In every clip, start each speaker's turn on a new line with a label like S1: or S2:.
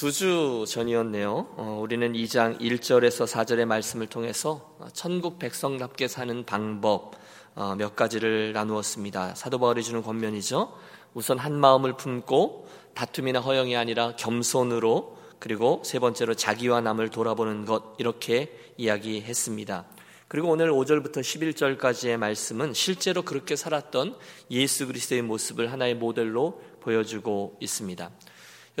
S1: 두 주 전이었네요. 어, 우리는 2장 1절에서 4절의 말씀을 통해서 천국 백성답게 사는 방법 어, 몇 가지를 나누었습니다. 사도 바울이 주는 권면이죠. 우선 한 마음을 품고 다툼이나 허영이 아니라 겸손으로 그리고 세 번째로 자기와 남을 돌아보는 것 이렇게 이야기했습니다. 그리고 오늘 5절부터 11절까지의 말씀은 실제로 그렇게 살았던 예수 그리스도의 모습을 하나의 모델로 보여주고 있습니다.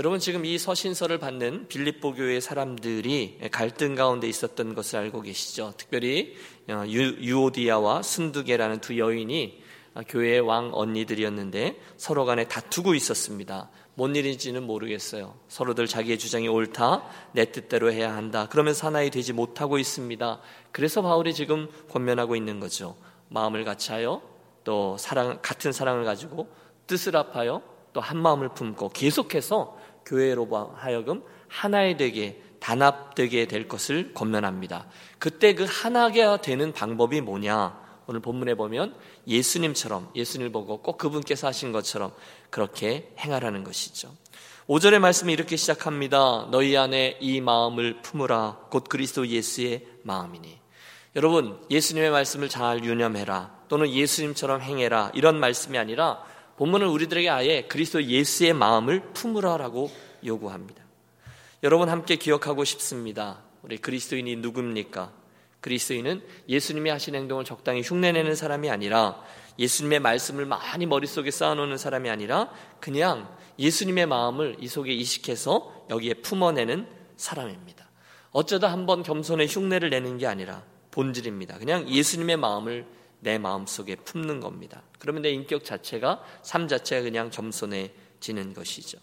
S1: 여러분 지금 이 서신서를 받는 빌립보 교회 사람들이 갈등 가운데 있었던 것을 알고 계시죠. 특별히 어, 유오디아와 순두게라는 두 여인이 교회의 왕 언니들이었는데 서로 간에 다투고 있었습니다. 뭔 일인지는 모르겠어요. 서로들 자기의 주장이 옳다, 내 뜻대로 해야 한다. 그러면서 하나이 되지 못하고 있습니다. 그래서 바울이 지금 권면하고 있는 거죠. 마음을 같이하여 또 사랑 같은 사랑을 가지고 뜻을 합하여 또 한 마음을 품고 계속해서 교회로 하여금 하나에 되게 단합되게 될 것을 권면합니다. 그때 그 하나가 되는 방법이 뭐냐? 오늘 본문에 보면 예수님처럼 예수님을 보고 꼭 그분께서 하신 것처럼 그렇게 행하라는 것이죠. 5절의 말씀이 이렇게 시작합니다. 너희 안에 이 마음을 품으라. 곧 그리스도 예수의 마음이니. 여러분, 예수님의 말씀을 잘 유념해라. 또는 예수님처럼 행해라. 이런 말씀이 아니라 본문은 우리들에게 아예 그리스도 예수의 마음을 품으라라고 요구합니다. 여러분 함께 기억하고 싶습니다. 우리 그리스도인이 누굽니까? 그리스도인은 예수님이 하신 행동을 적당히 흉내내는 사람이 아니라 예수님의 말씀을 많이 머릿속에 쌓아놓는 사람이 아니라 그냥 예수님의 마음을 이 속에 이식해서 여기에 품어내는 사람입니다. 어쩌다 한번 겸손의 흉내를 내는 게 아니라 본질입니다. 그냥 예수님의 마음을 내 마음속에 품는 겁니다. 그러면 내 인격 자체가 삶 자체가 그냥 겸손해지는 것이죠.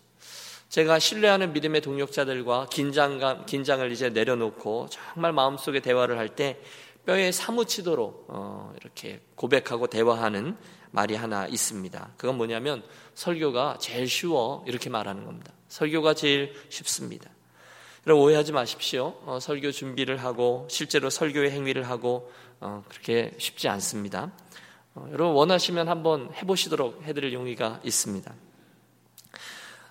S1: 제가 신뢰하는 믿음의 동역자들과 긴장감, 긴장을 이제 내려놓고 정말 마음속에 대화를 할 때 뼈에 사무치도록 어, 이렇게 고백하고 대화하는 말이 하나 있습니다. 그건 뭐냐면 설교가 제일 쉬워 이렇게 말하는 겁니다. 설교가 제일 쉽습니다. 여러분 오해하지 마십시오. 어, 설교 준비를 하고 실제로 설교의 행위를 하고 어, 그렇게 쉽지 않습니다. 어, 여러분 원하시면 한번 해보시도록 해드릴 용의가 있습니다.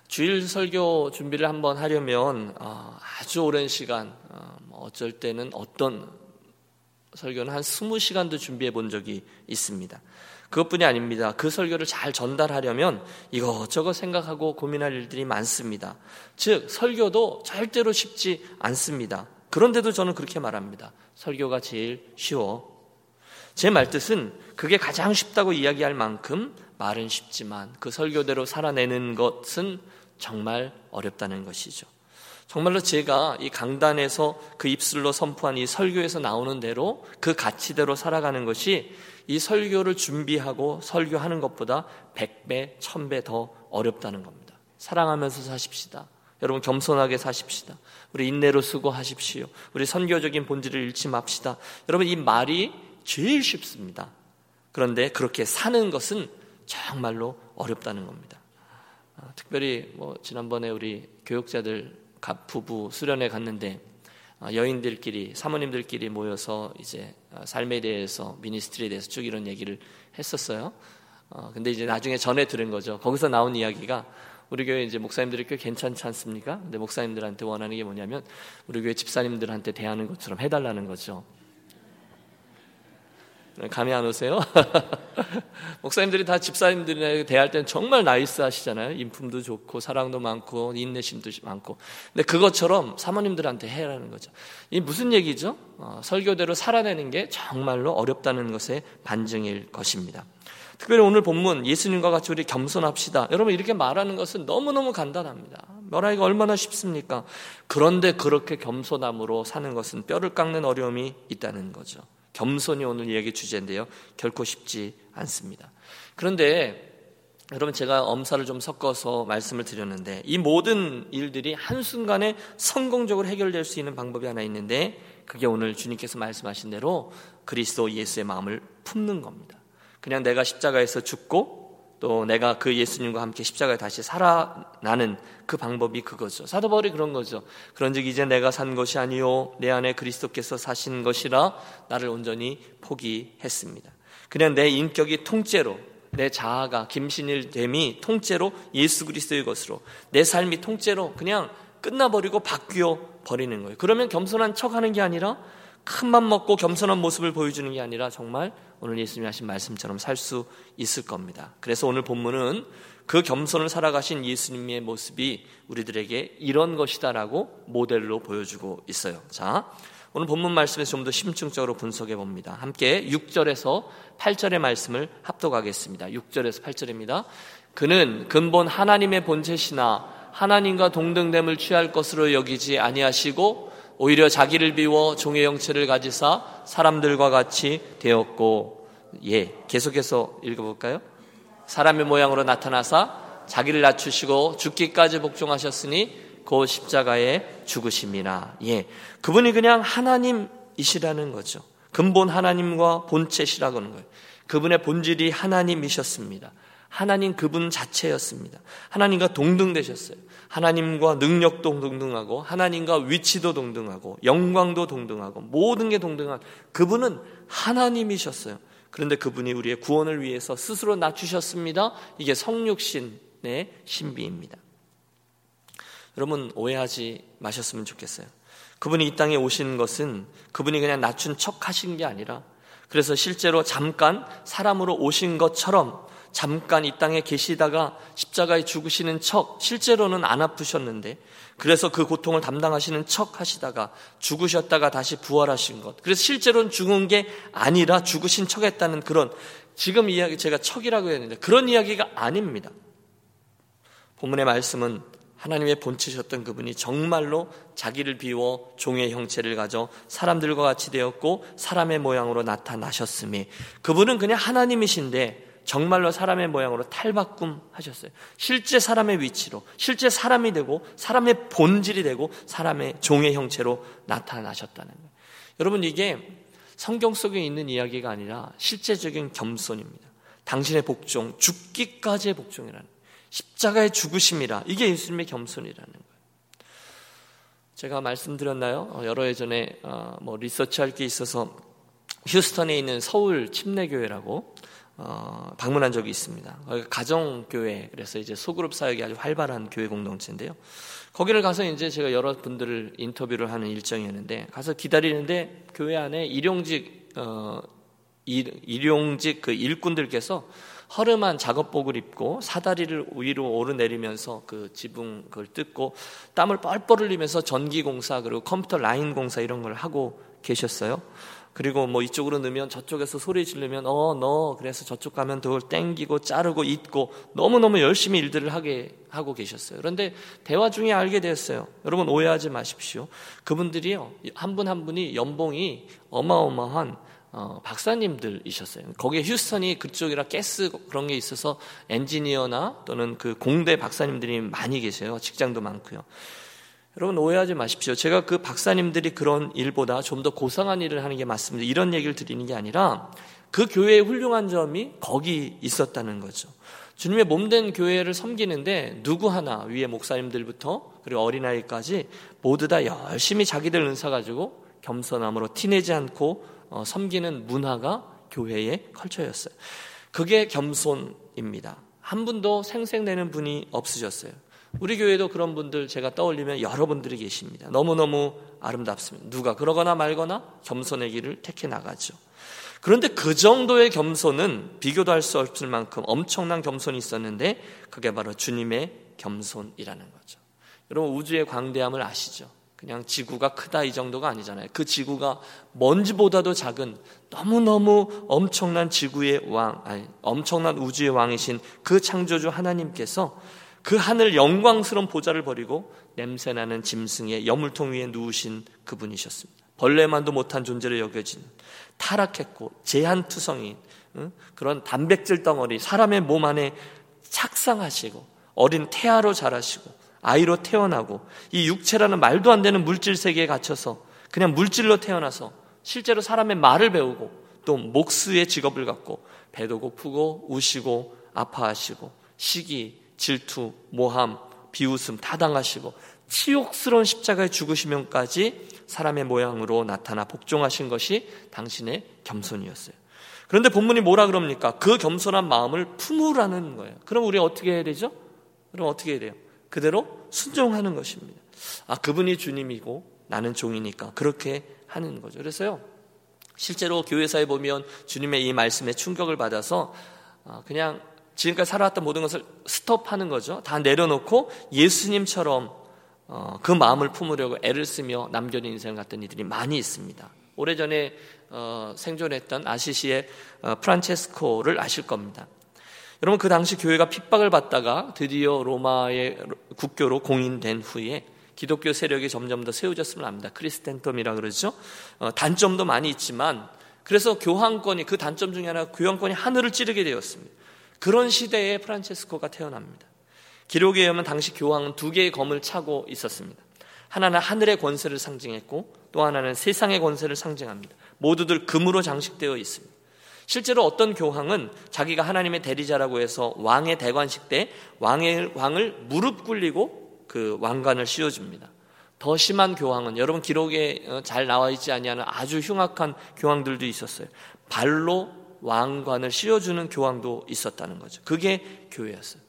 S1: 주일 설교 준비를 한번 하려면 어, 아주 오랜 시간, 어, 뭐 어쩔 때는 어떤 설교는 한 20시간도 준비해 본 적이 있습니다. 그것뿐이 아닙니다. 그 설교를 잘 전달하려면 이것저것 생각하고 고민할 일들이 많습니다. 즉, 설교도 절대로 쉽지 않습니다. 그런데도 저는 그렇게 말합니다. 설교가 제일 쉬워. 제 말뜻은 그게 가장 쉽다고 이야기할 만큼 말은 쉽지만 그 설교대로 살아내는 것은 정말 어렵다는 것이죠. 정말로 제가 이 강단에서 그 입술로 선포한 이 설교에서 나오는 대로 그 가치대로 살아가는 것이 이 설교를 준비하고 설교하는 것보다 100배, 1000배 더 어렵다는 겁니다. 사랑하면서 사십시다. 여러분 겸손하게 사십시다. 우리 인내로 수고하십시오. 우리 선교적인 본질을 잃지 맙시다. 여러분 이 말이 제일 쉽습니다. 그런데 그렇게 사는 것은 정말로 어렵다는 겁니다. 아, 특별히 뭐 지난번에 우리 교육자들 부부 수련회 갔는데 아, 여인들끼리 사모님들끼리 모여서 이제 아, 삶에 대해서 미니스트리에 대해서 쭉 이런 얘기를 했었어요. 어, 근데 이제 나중에 전해 들은 거죠. 거기서 나온 이야기가 우리 교회 이제 목사님들이 꽤 괜찮지 않습니까? 근데 목사님들한테 원하는 게 뭐냐면 우리 교회 집사님들한테 대하는 것처럼 해달라는 거죠. 감이 안 오세요? 목사님들이 다 집사님들이나 대할 때는 정말 nice 하시잖아요. 인품도 좋고, 사랑도 많고, 인내심도 많고. 근데 그것처럼 사모님들한테 해라는 거죠. 이 무슨 얘기죠? 어, 설교대로 살아내는 게 정말로 어렵다는 것의 반증일 것입니다. 특별히 오늘 본문 예수님과 같이 우리 겸손합시다. 여러분 이렇게 말하는 것은 너무너무 간단합니다. 말하기가 얼마나 쉽습니까? 그런데 그렇게 겸손함으로 사는 것은 뼈를 깎는 어려움이 있다는 거죠. 겸손이 오늘 이야기 주제인데요. 결코 쉽지 않습니다. 그런데 여러분 제가 엄살을 좀 섞어서 말씀을 드렸는데 이 모든 일들이 한순간에 성공적으로 해결될 수 있는 방법이 하나 있는데 그게 오늘 주님께서 말씀하신 대로 그리스도 예수의 마음을 품는 겁니다. 그냥 내가 십자가에서 죽고 또 내가 그 예수님과 함께 십자가에 다시 살아나는 그 방법이 그거죠. 사도 바울이 그런 거죠. 그런즉 이제 내가 산 것이 아니요 내 안에 그리스도께서 사신 것이라 나를 온전히 포기했습니다. 그냥 내 인격이 통째로 내 자아가 김신일 됨이 통째로 예수 그리스도의 것으로 내 삶이 통째로 그냥 끝나버리고 바뀌어 버리는 거예요. 그러면 겸손한 척 하는 게 아니라 큰맘 먹고 겸손한 모습을 보여주는 게 아니라 정말 오늘 예수님이 하신 말씀처럼 살 수 있을 겁니다. 그래서 오늘 본문은 그 겸손을 살아가신 예수님의 모습이 우리들에게 이런 것이다라고 모델로 보여주고 있어요. 자, 오늘 본문 말씀에서 좀 더 심층적으로 분석해 봅니다. 함께 6절에서 8절의 말씀을 합독하겠습니다. 6절에서 8절입니다. 그는 근본 하나님의 본체시나 하나님과 동등됨을 취할 것으로 여기지 아니하시고 오히려 자기를 비워 종의 형체를 가지사 사람들과 같이 되었고 예 계속해서 읽어볼까요? 사람의 모양으로 나타나사 자기를 낮추시고 죽기까지 복종하셨으니 그 십자가에 죽으심이라. 예. 그분이 그냥 하나님이시라는 거죠. 근본 하나님과 본체시라고 하는 거예요. 그분의 본질이 하나님이셨습니다. 하나님 그분 자체였습니다. 하나님과 동등되셨어요. 하나님과 능력도 동등하고 하나님과 위치도 동등하고 영광도 동등하고 모든 게 동등한 그분은 하나님이셨어요. 그런데 그분이 우리의 구원을 위해서 스스로 낮추셨습니다. 이게 성육신의 신비입니다. 여러분 오해하지 마셨으면 좋겠어요. 그분이 이 땅에 오신 것은 그분이 그냥 낮춘 척 하신 게 아니라 그래서 실제로 잠깐 사람으로 오신 것처럼 잠깐 이 땅에 계시다가 십자가에 죽으시는 척 실제로는 안 아프셨는데 그래서 그 고통을 담당하시는 척 하시다가 죽으셨다가 다시 부활하신 것. 그래서 실제로는 죽은 게 아니라 죽으신 척 했다는 그런 지금 이야기 제가 척이라고 했는데 그런 이야기가 아닙니다. 본문의 말씀은 하나님의 본체셨던 그분이 정말로 자기를 비워 종의 형체를 가져 사람들과 같이 되었고 사람의 모양으로 나타나셨음이 그분은 그냥 하나님이신데 정말로 사람의 모양으로 탈바꿈 하셨어요. 실제 사람의 위치로, 실제 사람이 되고, 사람의 본질이 되고, 사람의 종의 형체로 나타나셨다는 거예요. 여러분, 이게 성경 속에 있는 이야기가 아니라 실제적인 겸손입니다. 당신의 복종, 죽기까지의 복종이라는. 십자가의 죽으심이라. 이게 예수님의 겸손이라는 거예요. 제가 말씀드렸나요? 어, 여러 예전에 어, 뭐 리서치할 게 있어서 휴스턴에 있는 서울 침례교회라고 어, 방문한 적이 있습니다. 가정교회, 그래서 이제 소그룹 사역이 아주 활발한 교회 공동체인데요. 거기를 가서 이제 제가 여러 분들을 인터뷰를 하는 일정이었는데, 가서 기다리는데 교회 안에 일용직, 어, 일, 일용직 그 일꾼들께서 허름한 작업복을 입고 사다리를 위로 오르내리면서 그 지붕 그걸 뜯고 땀을 뻘뻘 흘리면서 전기 공사 그리고 컴퓨터 라인 공사 이런 걸 하고 계셨어요. 그리고 뭐 이쪽으로 넣으면 저쪽에서 소리 지르면 어 너 그래서 저쪽 가면 돌 땡기고 자르고 잇고 너무너무 열심히 일들을 하게 하고 계셨어요. 그런데 대화 중에 알게 되었어요. 여러분 오해하지 마십시오. 그분들이요. 한 분한 한 분이 연봉이 어마어마한 어, 박사님들이셨어요. 거기에 휴스턴이 그쪽이라 가스 그런 게 있어서 엔지니어나 또는 그 공대 박사님들이 많이 계세요. 직장도 많고요. 여러분 오해하지 마십시오. 제가 그 박사님들이 그런 일보다 좀 더 고상한 일을 하는 게 맞습니다. 이런 얘기를 드리는 게 아니라 그 교회의 훌륭한 점이 거기 있었다는 거죠. 주님의 몸된 교회를 섬기는데 누구 하나 위에 목사님들부터 그리고 어린아이까지 모두 다 열심히 자기들 은사 가지고 겸손함으로 티내지 않고 어, 섬기는 문화가 교회의 컬처였어요. 그게 겸손입니다. 한 분도 생색내는 분이 없으셨어요. 우리 교회도 그런 분들 제가 떠올리면 여러분들이 계십니다. 너무너무 아름답습니다. 누가 그러거나 말거나 겸손의 길을 택해 나가죠. 그런데 그 정도의 겸손은 비교도 할 수 없을 만큼 엄청난 겸손이 있었는데 그게 바로 주님의 겸손이라는 거죠. 여러분 우주의 광대함을 아시죠? 그냥 지구가 크다 이 정도가 아니잖아요. 그 지구가 먼지보다도 작은 너무너무 엄청난 지구의 왕, 아니, 엄청난 우주의 왕이신 그 창조주 하나님께서 그 하늘 영광스러운 보좌를 버리고 냄새나는 짐승의 여물통 위에 누우신 그분이셨습니다. 벌레만도 못한 존재로 여겨진 타락했고 제한투성인 그런 단백질 덩어리 사람의 몸 안에 착상하시고 어린 태아로 자라시고 아이로 태어나고 이 육체라는 말도 안 되는 물질 세계에 갇혀서 그냥 물질로 태어나서 실제로 사람의 말을 배우고 또 목수의 직업을 갖고 배도 고프고 우시고 아파하시고 시기 질투, 모함, 비웃음 다 당하시고 치욕스러운 십자가의 죽으시면까지 사람의 모양으로 나타나 복종하신 것이 당신의 겸손이었어요. 그런데 본문이 뭐라 그럽니까? 그 겸손한 마음을 품으라는 거예요. 그럼 우리 어떻게 해야 되죠? 그럼 어떻게 해야 돼요? 그대로 순종하는 것입니다. 아, 그분이 주님이고 나는 종이니까 그렇게 하는 거죠. 그래서요, 실제로 교회사에 보면 주님의 이 말씀에 충격을 받아서 아, 그냥 지금까지 살아왔던 모든 것을 스톱하는 거죠. 다 내려놓고 예수님처럼 어, 그 마음을 품으려고 애를 쓰며 남겨진 인생을 갔던 이들이 많이 있습니다. 오래전에 어, 생존했던 아시시의 어, 프란체스코를 아실 겁니다. 여러분 그 당시 교회가 핍박을 받다가 드디어 로마의 국교로 공인된 후에 기독교 세력이 점점 더 세워졌음을 압니다. 크리스텐텀이라 그러죠. 어, 단점도 많이 있지만 그래서 교황권이 그 단점 중에 하나 교황권이 하늘을 찌르게 되었습니다. 그런 시대에 프란체스코가 태어납니다. 기록에 의하면 당시 교황은 두 개의 검을 차고 있었습니다. 하나는 하늘의 권세를 상징했고 또 하나는 세상의 권세를 상징합니다. 모두들 금으로 장식되어 있습니다. 실제로 어떤 교황은 자기가 하나님의 대리자라고 해서 왕의 대관식 때 왕의 왕을 무릎 꿇리고 그 왕관을 씌워줍니다. 더 심한 교황은 여러분 기록에 어, 잘 나와 있지 아니하는 아주 흉악한 교황들도 있었어요. 발로 왕관을 씌워주는 교황도 있었다는 거죠. 그게 교회였어요.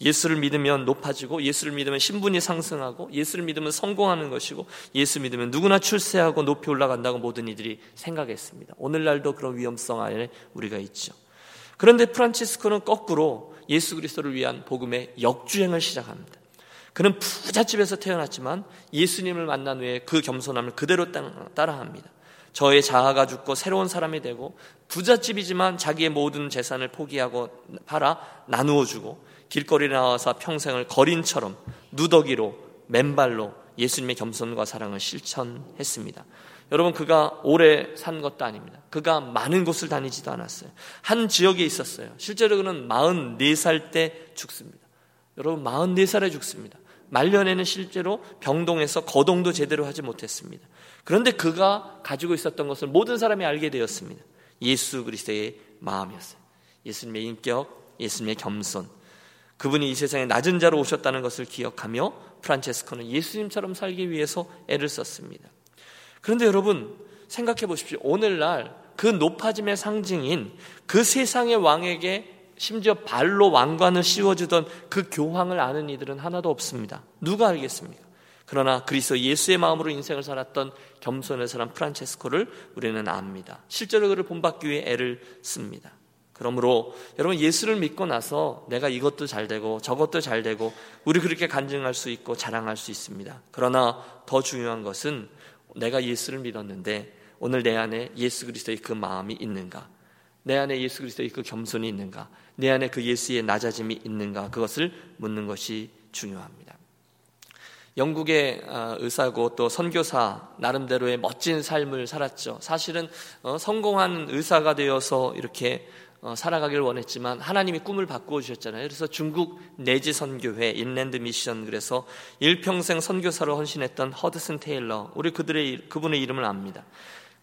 S1: 예수를 믿으면 높아지고 예수를 믿으면 신분이 상승하고 예수를 믿으면 성공하는 것이고 예수 믿으면 누구나 출세하고 높이 올라간다고 모든 이들이 생각했습니다. 오늘날도 그런 위험성 안에 우리가 있죠. 그런데 프란치스코는 거꾸로 예수 그리스도를 위한 복음의 역주행을 시작합니다. 그는 부잣집에서 태어났지만 예수님을 만난 후에 그 겸손함을 그대로 따라합니다. 저의 자아가 죽고 새로운 사람이 되고 부잣집이지만 자기의 모든 재산을 포기하고 팔아 나누어 주고 길거리에 나와서 평생을 거린처럼 누더기로 맨발로 예수님의 겸손과 사랑을 실천했습니다. 여러분 그가 오래 산 것도 아닙니다. 그가 많은 곳을 다니지도 않았어요. 한 지역에 있었어요. 실제로 그는 44살 때 죽습니다. 여러분 44살에 죽습니다. 말년에는 실제로 병동에서 거동도 제대로 하지 못했습니다. 그런데 그가 가지고 있었던 것을 모든 사람이 알게 되었습니다. 예수 그리스도의 마음이었어요. 예수님의 인격, 예수님의 겸손, 그분이 이 세상에 낮은 자로 오셨다는 것을 기억하며 프란체스코는 예수님처럼 살기 위해서 애를 썼습니다. 그런데 여러분 생각해 보십시오. 오늘날 그 높아짐의 상징인 그 세상의 왕에게 심지어 발로 왕관을 씌워주던 그 교황을 아는 이들은 하나도 없습니다. 누가 알겠습니까? 그러나 그리스도 예수의 마음으로 인생을 살았던 겸손의 사람 프란체스코를 우리는 압니다. 실제로 그를 본받기 위해 애를 씁니다. 그러므로 여러분 예수를 믿고 나서 내가 이것도 잘 되고 저것도 잘 되고 우리 그렇게 간증할 수 있고 자랑할 수 있습니다. 그러나 더 중요한 것은 내가 예수를 믿었는데 오늘 내 안에 예수 그리스도의 그 마음이 있는가? 내 안에 예수 그리스도의 그 겸손이 있는가? 내 안에 그 예수의 낮아짐이 있는가? 그것을 묻는 것이 중요합니다. 영국의 아, 의사고 또 선교사 나름대로의 멋진 삶을 살았죠. 사실은 어, 성공한 의사가 되어서 이렇게 어, 살아가길 원했지만 하나님이 꿈을 바꾸어 주셨잖아요. 그래서 중국 내지 선교회 인랜드 미션 그래서 일평생 선교사로 헌신했던 허드슨 테일러 우리 그들의 그분의 이름을 압니다.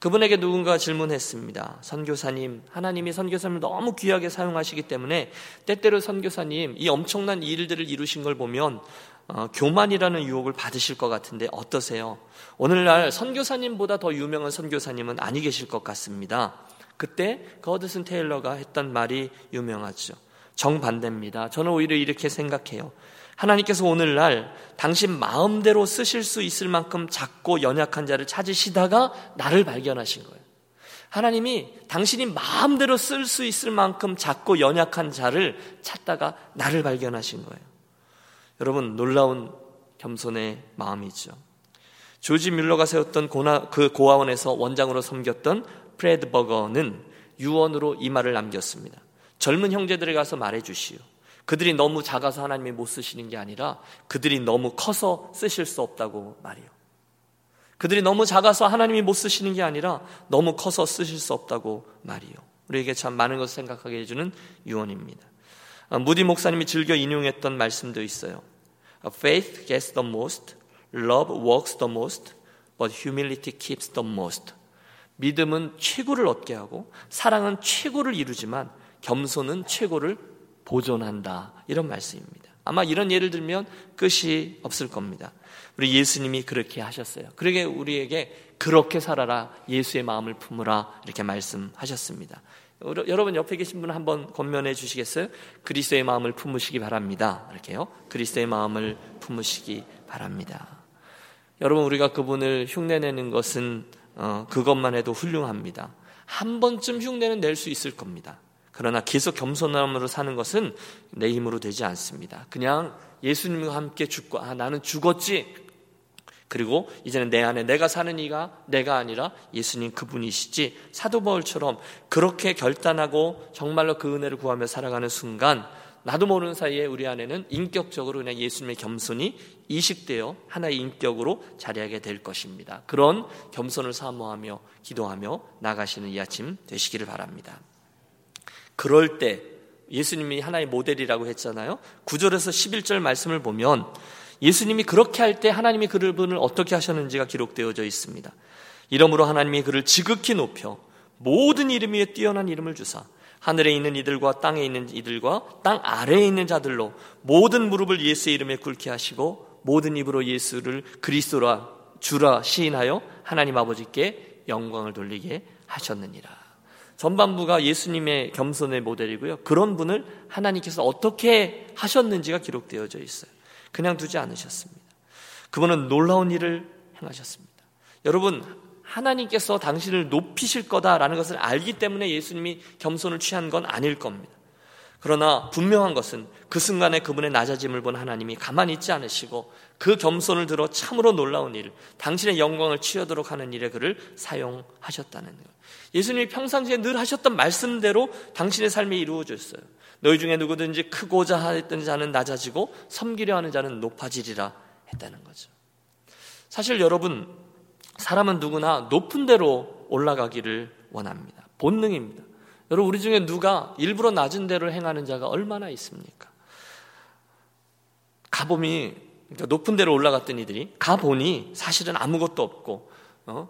S1: 그분에게 누군가 질문했습니다. 선교사님, 하나님이 선교사님을 너무 귀하게 사용하시기 때문에 때때로 선교사님 이 엄청난 일들을 이루신 걸 보면 어, 교만이라는 유혹을 받으실 것 같은데 어떠세요? 오늘날 선교사님보다 더 유명한 선교사님은 아니 계실 것 같습니다. 그때 거드슨 테일러가 했던 말이 유명하죠. 정반대입니다. 저는 오히려 이렇게 생각해요. 하나님께서 오늘날 당신 마음대로 쓰실 수 있을 만큼 작고 연약한 자를 찾으시다가 나를 발견하신 거예요. 하나님이 당신이 마음대로 쓸 수 있을 만큼 작고 연약한 자를 찾다가 나를 발견하신 거예요. 여러분, 놀라운 겸손의 마음이죠. 조지 뮬러가 세웠던 고나, 그 고아원에서 원장으로 섬겼던 프레드 버거는 유언으로 이 말을 남겼습니다. 젊은 형제들에 가서 말해 주시오. 그들이 너무 작아서 하나님이 못 쓰시는 게 아니라 그들이 너무 커서 쓰실 수 없다고 말이요. 그들이 너무 작아서 하나님이 못 쓰시는 게 아니라 너무 커서 쓰실 수 없다고 말이요. 우리에게 참 많은 것을 생각하게 해주는 유언입니다. 아, 무디 목사님이 즐겨 인용했던 말씀도 있어요. Faith gets the most, love works the most, but humility keeps the most. 믿음은 최고를 얻게 하고 사랑은 최고를 이루지만 겸손은 최고를 보존한다. 이런 말씀입니다. 아마 이런 예를 들면 끝이 없을 겁니다. 우리 예수님이 그렇게 하셨어요. 그러게 우리에게 그렇게 살아라. 예수의 마음을 품으라. 이렇게 말씀하셨습니다. 여러분 옆에 계신 분 한번 권면해 주시겠어요? 그리스도의 마음을 품으시기 바랍니다. 이렇게요. 그리스도의 마음을 품으시기 바랍니다. 여러분 우리가 그분을 흉내내는 것은 어, 그것만 해도 훌륭합니다. 한 번쯤 흉내는 낼 수 있을 겁니다. 그러나 계속 겸손함으로 사는 것은 내 힘으로 되지 않습니다. 그냥 예수님과 함께 죽고 아 나는 죽었지 그리고 이제는 내 안에 내가 사는 이가 내가 아니라 예수님 그분이시지 사도 바울처럼 그렇게 결단하고 정말로 그 은혜를 구하며 살아가는 순간 나도 모르는 사이에 우리 안에는 인격적으로 그냥 예수님의 겸손이 이식되어 하나의 인격으로 자리하게 될 것입니다. 그런 겸손을 사모하며 기도하며 나가시는 이 아침 되시기를 바랍니다. 그럴 때 예수님이 하나의 모델이라고 했잖아요. 9절에서 11절 말씀을 보면 예수님이 그렇게 할 때 하나님이 그분을 어떻게 하셨는지가 기록되어져 있습니다. 이러므로 하나님이 그를 지극히 높여 모든 이름 위에 뛰어난 이름을 주사 하늘에 있는 이들과 땅에 있는 이들과 땅 아래에 있는 자들로 모든 무릎을 예수의 이름에 꿇게 하시고 모든 입으로 예수를 그리스도라 주라 시인하여 하나님 아버지께 영광을 돌리게 하셨느니라. 전반부가 예수님의 겸손의 모델이고요. 그런 분을 하나님께서 어떻게 하셨는지가 기록되어져 있어요. 그냥 두지 않으셨습니다. 그분은 놀라운 일을 행하셨습니다. 여러분, 하나님께서 당신을 높이실 거다라는 것을 알기 때문에 예수님이 겸손을 취한 건 아닐 겁니다. 그러나 분명한 것은 그 순간에 그분의 낮아짐을 본 하나님이 가만히 있지 않으시고 그 겸손을 들어 참으로 놀라운 일, 당신의 영광을 취하도록 하는 일에 그를 사용하셨다는 것. 예수님이 평상시에 늘 하셨던 말씀대로 당신의 삶이 이루어졌어요. 너희 중에 누구든지 크고자 하던 자는 낮아지고 섬기려 하는 자는 높아지리라 했다는 거죠. 사실 여러분, 사람은 누구나 높은 데로 올라가기를 원합니다. 본능입니다. 여러분, 우리 중에 누가 일부러 낮은 데를 행하는 자가 얼마나 있습니까? 가봄이, 그러니까 높은 데로 올라갔던 이들이 가보니 사실은 아무것도 없고, 어?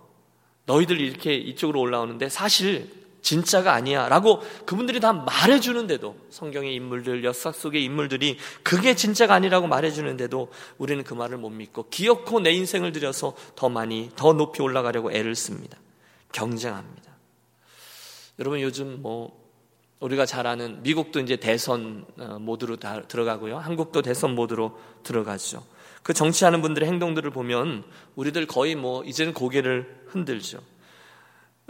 S1: 너희들 이렇게 이쪽으로 올라오는데 사실 진짜가 아니야. 라고 그분들이 다 말해주는데도 성경의 인물들, 역사 속의 인물들이 그게 진짜가 아니라고 말해주는데도 우리는 그 말을 못 믿고 기어코 내 인생을 들여서 더 많이, 더 높이 올라가려고 애를 씁니다. 경쟁합니다. 여러분 요즘 뭐 우리가 잘 아는 미국도 이제 대선 어, 모드로 다 들어가고요. 한국도 대선 모드로 들어가죠. 그 정치하는 분들의 행동들을 보면 우리들 거의 뭐 이제는 고개를 흔들죠.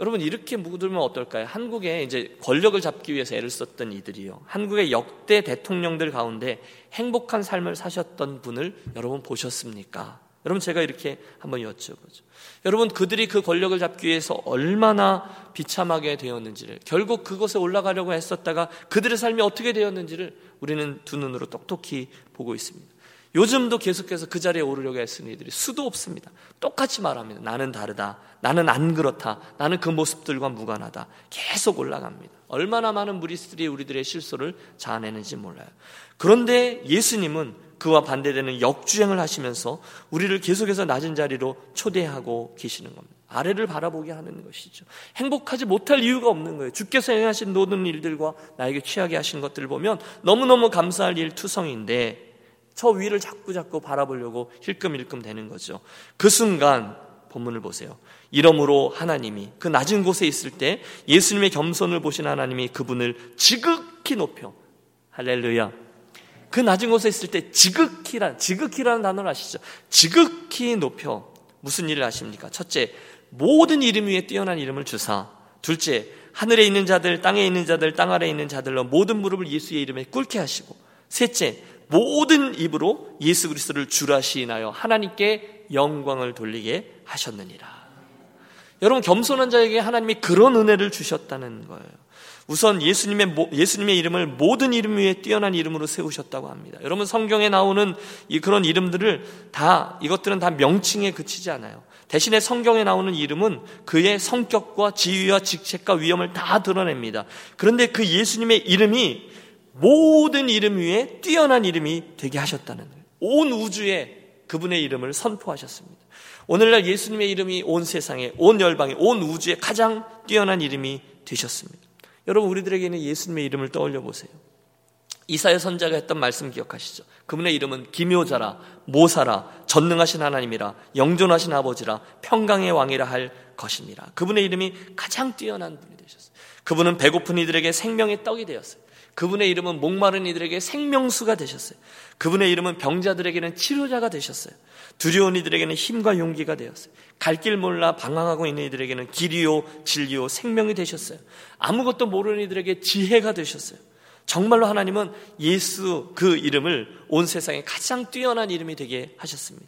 S1: 여러분 이렇게 묻으면 어떨까요? 한국에 이제 권력을 잡기 위해서 애를 썼던 이들이요. 한국의 역대 대통령들 가운데 행복한 삶을 사셨던 분을 여러분 보셨습니까? 여러분 제가 이렇게 한번 여쭤보죠. 여러분 그들이 그 권력을 잡기 위해서 얼마나 비참하게 되었는지를 결국 그곳에 올라가려고 했었다가 그들의 삶이 어떻게 되었는지를 우리는 두 눈으로 똑똑히 보고 있습니다. 요즘도 계속해서 그 자리에 오르려고 애쓰는 이들이 수도 없습니다. 똑같이 말합니다. 나는 다르다. 나는 안 그렇다. 나는 그 모습들과 무관하다. 계속 올라갑니다. 얼마나 많은 무리스들이 우리들의 실수를 자아내는지 몰라요. 그런데 예수님은 그와 반대되는 역주행을 하시면서 우리를 계속해서 낮은 자리로 초대하고 계시는 겁니다. 아래를 바라보게 하는 것이죠. 행복하지 못할 이유가 없는 거예요. 주께서 행하신 모든 일들과 나에게 취하게 하신 것들을 보면 너무너무 감사할 일 투성인데 저 위를 자꾸 자꾸 바라보려고 힐끔힐끔 되는 거죠. 그 순간 본문을 보세요. 이러므로 하나님이 그 낮은 곳에 있을 때 예수님의 겸손을 보신 하나님이 그분을 지극히 높여 할렐루야. 그 낮은 곳에 있을 때 지극히란 지극히라는 단어를 아시죠? 지극히 높여 무슨 일을 하십니까? 첫째, 모든 이름 위에 뛰어난 이름을 주사. 둘째, 하늘에 있는 자들, 땅에 있는 자들, 땅 아래에 있는 자들로 모든 무릎을 예수의 이름에 꿇게 하시고. 셋째, 모든 입으로 예수 그리스도를 주라 시인하여 하나님께 영광을 돌리게 하셨느니라. 여러분 겸손한 자에게 하나님이 그런 은혜를 주셨다는 거예요. 우선 예수님의 예수님의 이름을 모든 이름 위에 뛰어난 이름으로 세우셨다고 합니다. 여러분 성경에 나오는 이 그런 이름들을 다 이것들은 다 명칭에 그치지 않아요. 대신에 성경에 나오는 이름은 그의 성격과 지위와 직책과 위험을 다 드러냅니다. 그런데 그 예수님의 이름이 모든 이름 위에 뛰어난 이름이 되게 하셨다는 거예요. 온 우주에 그분의 이름을 선포하셨습니다. 오늘날 예수님의 이름이 온 세상에, 온 열방에, 온 우주에 가장 뛰어난 이름이 되셨습니다. 여러분, 우리들에게는 예수님의 이름을 떠올려 보세요. 이사야 선자가 했던 말씀 기억하시죠? 그분의 이름은 기묘자라, 모사라, 전능하신 하나님이라, 영존하신 아버지라, 평강의 왕이라 할 것입니다. 그분의 이름이 가장 뛰어난 분이 되셨어요. 그분은 배고픈 이들에게 생명의 떡이 되었어요. 그분의 이름은 목마른 이들에게 생명수가 되셨어요. 그분의 이름은 병자들에게는 치료자가 되셨어요. 두려운 이들에게는 힘과 용기가 되었어요. 갈 길 몰라 방황하고 있는 이들에게는 길이요, 진리요, 생명이 되셨어요. 아무것도 모르는 이들에게 지혜가 되셨어요. 정말로 하나님은 예수 그 이름을 온 세상에 가장 뛰어난 이름이 되게 하셨습니다.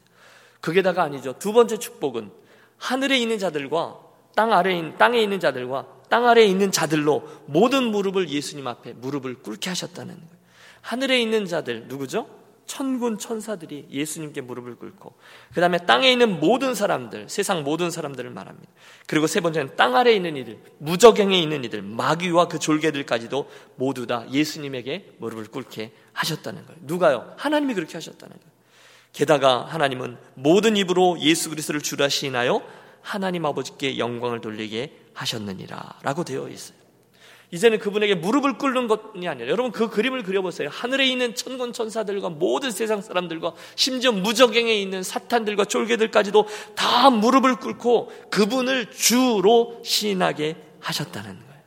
S1: 그게다가 아니죠. 두 번째 축복은 하늘에 있는 자들과 땅 아래에 땅에 있는 자들과 땅 아래에 있는 자들로 모든 무릎을 예수님 앞에 무릎을 꿇게 하셨다는 거예요. 하늘에 있는 자들 누구죠? 천군 천사들이 예수님께 무릎을 꿇고 그 다음에 땅에 있는 모든 사람들 세상 모든 사람들을 말합니다. 그리고 세 번째는 땅 아래에 있는 이들 무적행에 있는 이들 마귀와 그 졸개들까지도 모두 다 예수님에게 무릎을 꿇게 하셨다는 거예요. 누가요? 하나님이 그렇게 하셨다는 거예요. 게다가 하나님은 모든 입으로 예수 그리스도를 주라 시인하여 하나님 아버지께 영광을 돌리게 하셨느니라 라고 되어 있어요. 이제는 그분에게 무릎을 꿇는 것이 아니라 여러분 그 그림을 그려보세요. 하늘에 있는 천군 천사들과 모든 세상 사람들과 심지어 무적행에 있는 사탄들과 쫄개들까지도 다 무릎을 꿇고 그분을 주로 시인하게 하셨다는 거예요.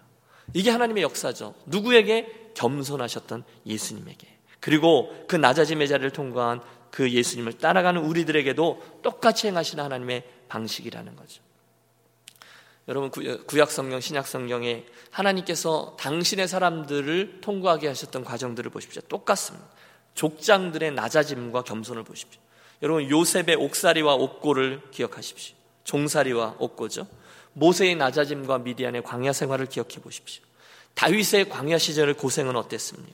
S1: 이게 하나님의 역사죠. 누구에게 겸손하셨던 예수님에게. 그리고 그 낮아짐의 자리를 통과한 그 예수님을 따라가는 우리들에게도 똑같이 행하시는 하나님의 방식이라는 거죠. 여러분 구약 성경, 신약 성경에 하나님께서 당신의 사람들을 통과하게 하셨던 과정들을 보십시오. 똑같습니다. 족장들의 낮아짐과 겸손을 보십시오. 여러분 요셉의 옥살이와 옥고를 기억하십시오. 종살이와 옥고죠. 모세의 낮아짐과 미디안의 광야 생활을 기억해 보십시오. 다윗의 광야 시절의 고생은 어땠습니까?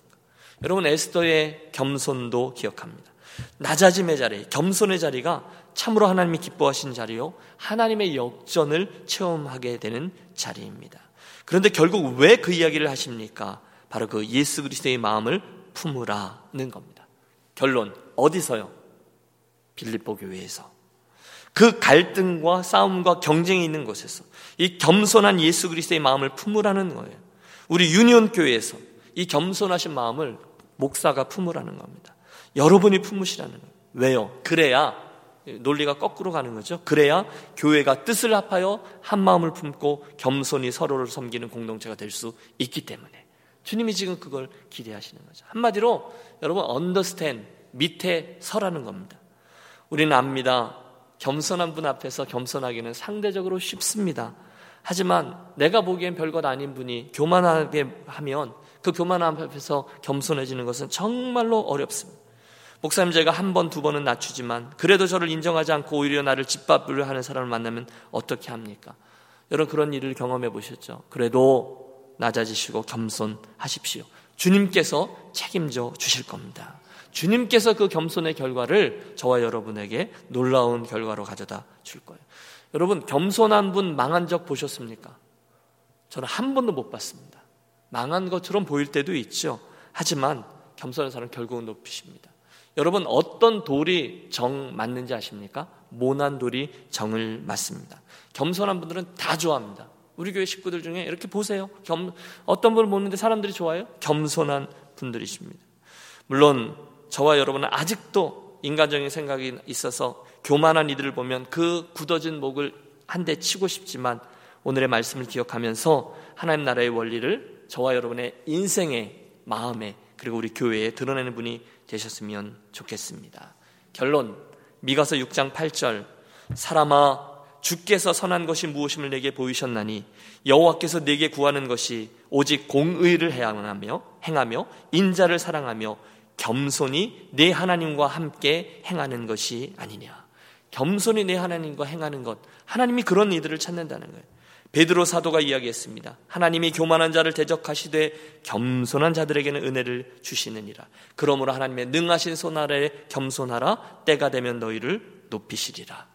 S1: 여러분 에스더의 겸손도 기억합니다. 낮아짐의 자리, 겸손의 자리가 참으로 하나님이 기뻐하신 자리요. 하나님의 역전을 체험하게 되는 자리입니다. 그런데 결국 왜 그 이야기를 하십니까? 바로 그 예수 그리스도의 마음을 품으라는 겁니다. 결론 어디서요? 빌립보 교회에서. 그 갈등과 싸움과 경쟁이 있는 곳에서 이 겸손한 예수 그리스도의 마음을 품으라는 거예요. 우리 유니온 교회에서 이 겸손하신 마음을 목사가 품으라는 겁니다. 여러분이 품으시라는 거예요. 왜요? 그래야 논리가 거꾸로 가는 거죠. 그래야 교회가 뜻을 합하여 한 마음을 품고 겸손히 서로를 섬기는 공동체가 될 수 있기 때문에 주님이 지금 그걸 기대하시는 거죠. 한마디로 여러분 언더스탠 밑에 서라는 겁니다. 우리는 압니다. 겸손한 분 앞에서 겸손하기는 상대적으로 쉽습니다. 하지만 내가 보기엔 별것 아닌 분이 교만하게 하면 그 교만함 앞에서 겸손해지는 것은 정말로 어렵습니다. 목사님 제가 한 번, 두 번은 낮추지만 그래도 저를 인정하지 않고 오히려 나를 짓밟으려 하는 사람을 만나면 어떻게 합니까? 여러분 그런 일을 경험해 보셨죠? 그래도 낮아지시고 겸손하십시오. 주님께서 책임져 주실 겁니다. 주님께서 그 겸손의 결과를 저와 여러분에게 놀라운 결과로 가져다 줄 거예요. 여러분 겸손한 분 망한 적 보셨습니까? 저는 한 번도 못 봤습니다. 망한 것처럼 보일 때도 있죠. 하지만 겸손한 사람은 결국은 높이십니다. 여러분 어떤 돌이 정 맞는지 아십니까? 모난 돌이 정을 맞습니다. 겸손한 분들은 다 좋아합니다. 우리 교회 식구들 중에 이렇게 보세요. 겸, 어떤 분을 보는데 사람들이 좋아요? 겸손한 분들이십니다. 물론 저와 여러분은 아직도 인간적인 생각이 있어서 교만한 이들을 보면 그 굳어진 목을 한 대 치고 싶지만 오늘의 말씀을 기억하면서 하나님 나라의 원리를 저와 여러분의 인생의 마음에 그리고 우리 교회에 드러내는 분이 되셨으면 좋겠습니다. 결론 미가서 6장 8절 사람아 주께서 선한 것이 무엇임을 내게 보이셨나니 여호와께서 내게 구하는 것이 오직 공의를 행하며 행하며 인자를 사랑하며 겸손히 내 하나님과 함께 행하는 것이 아니냐. 겸손히 내 하나님과 행하는 것. 하나님이 그런 이들을 찾는다는 거예요. 베드로 사도가 이야기했습니다. 하나님이 교만한 자를 대적하시되 겸손한 자들에게는 은혜를 주시느니라. 그러므로 하나님의 능하신 손 아래 겸손하라. 때가 되면 너희를 높이시리라.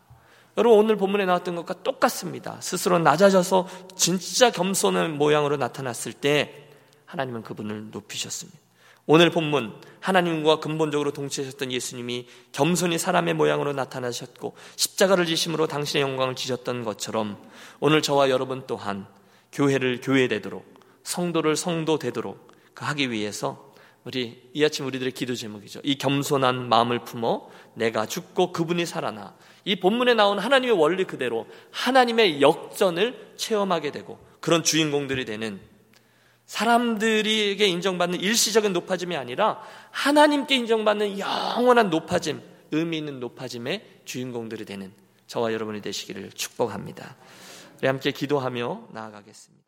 S1: 여러분 오늘 본문에 나왔던 것과 똑같습니다. 스스로 낮아져서 진짜 겸손한 모양으로 나타났을 때 하나님은 그분을 높이셨습니다. 오늘 본문 하나님과 근본적으로 동치하셨던 예수님이 겸손히 사람의 모양으로 나타나셨고 십자가를 지심으로 당신의 영광을 지셨던 것처럼 오늘 저와 여러분 또한 교회를 교회 되도록 성도를 성도 되도록 그 하기 위해서 우리 이 아침 우리들의 기도 제목이죠. 이 겸손한 마음을 품어 내가 죽고 그분이 살아나. 이 본문에 나온 하나님의 원리 그대로 하나님의 역전을 체험하게 되고 그런 주인공들이 되는 사람들에게 인정받는 일시적인 높아짐이 아니라 하나님께 인정받는 영원한 높아짐, 의미 있는 높아짐의 주인공들이 되는 저와 여러분이 되시기를 축복합니다. 우리 함께 기도하며 나아가겠습니다.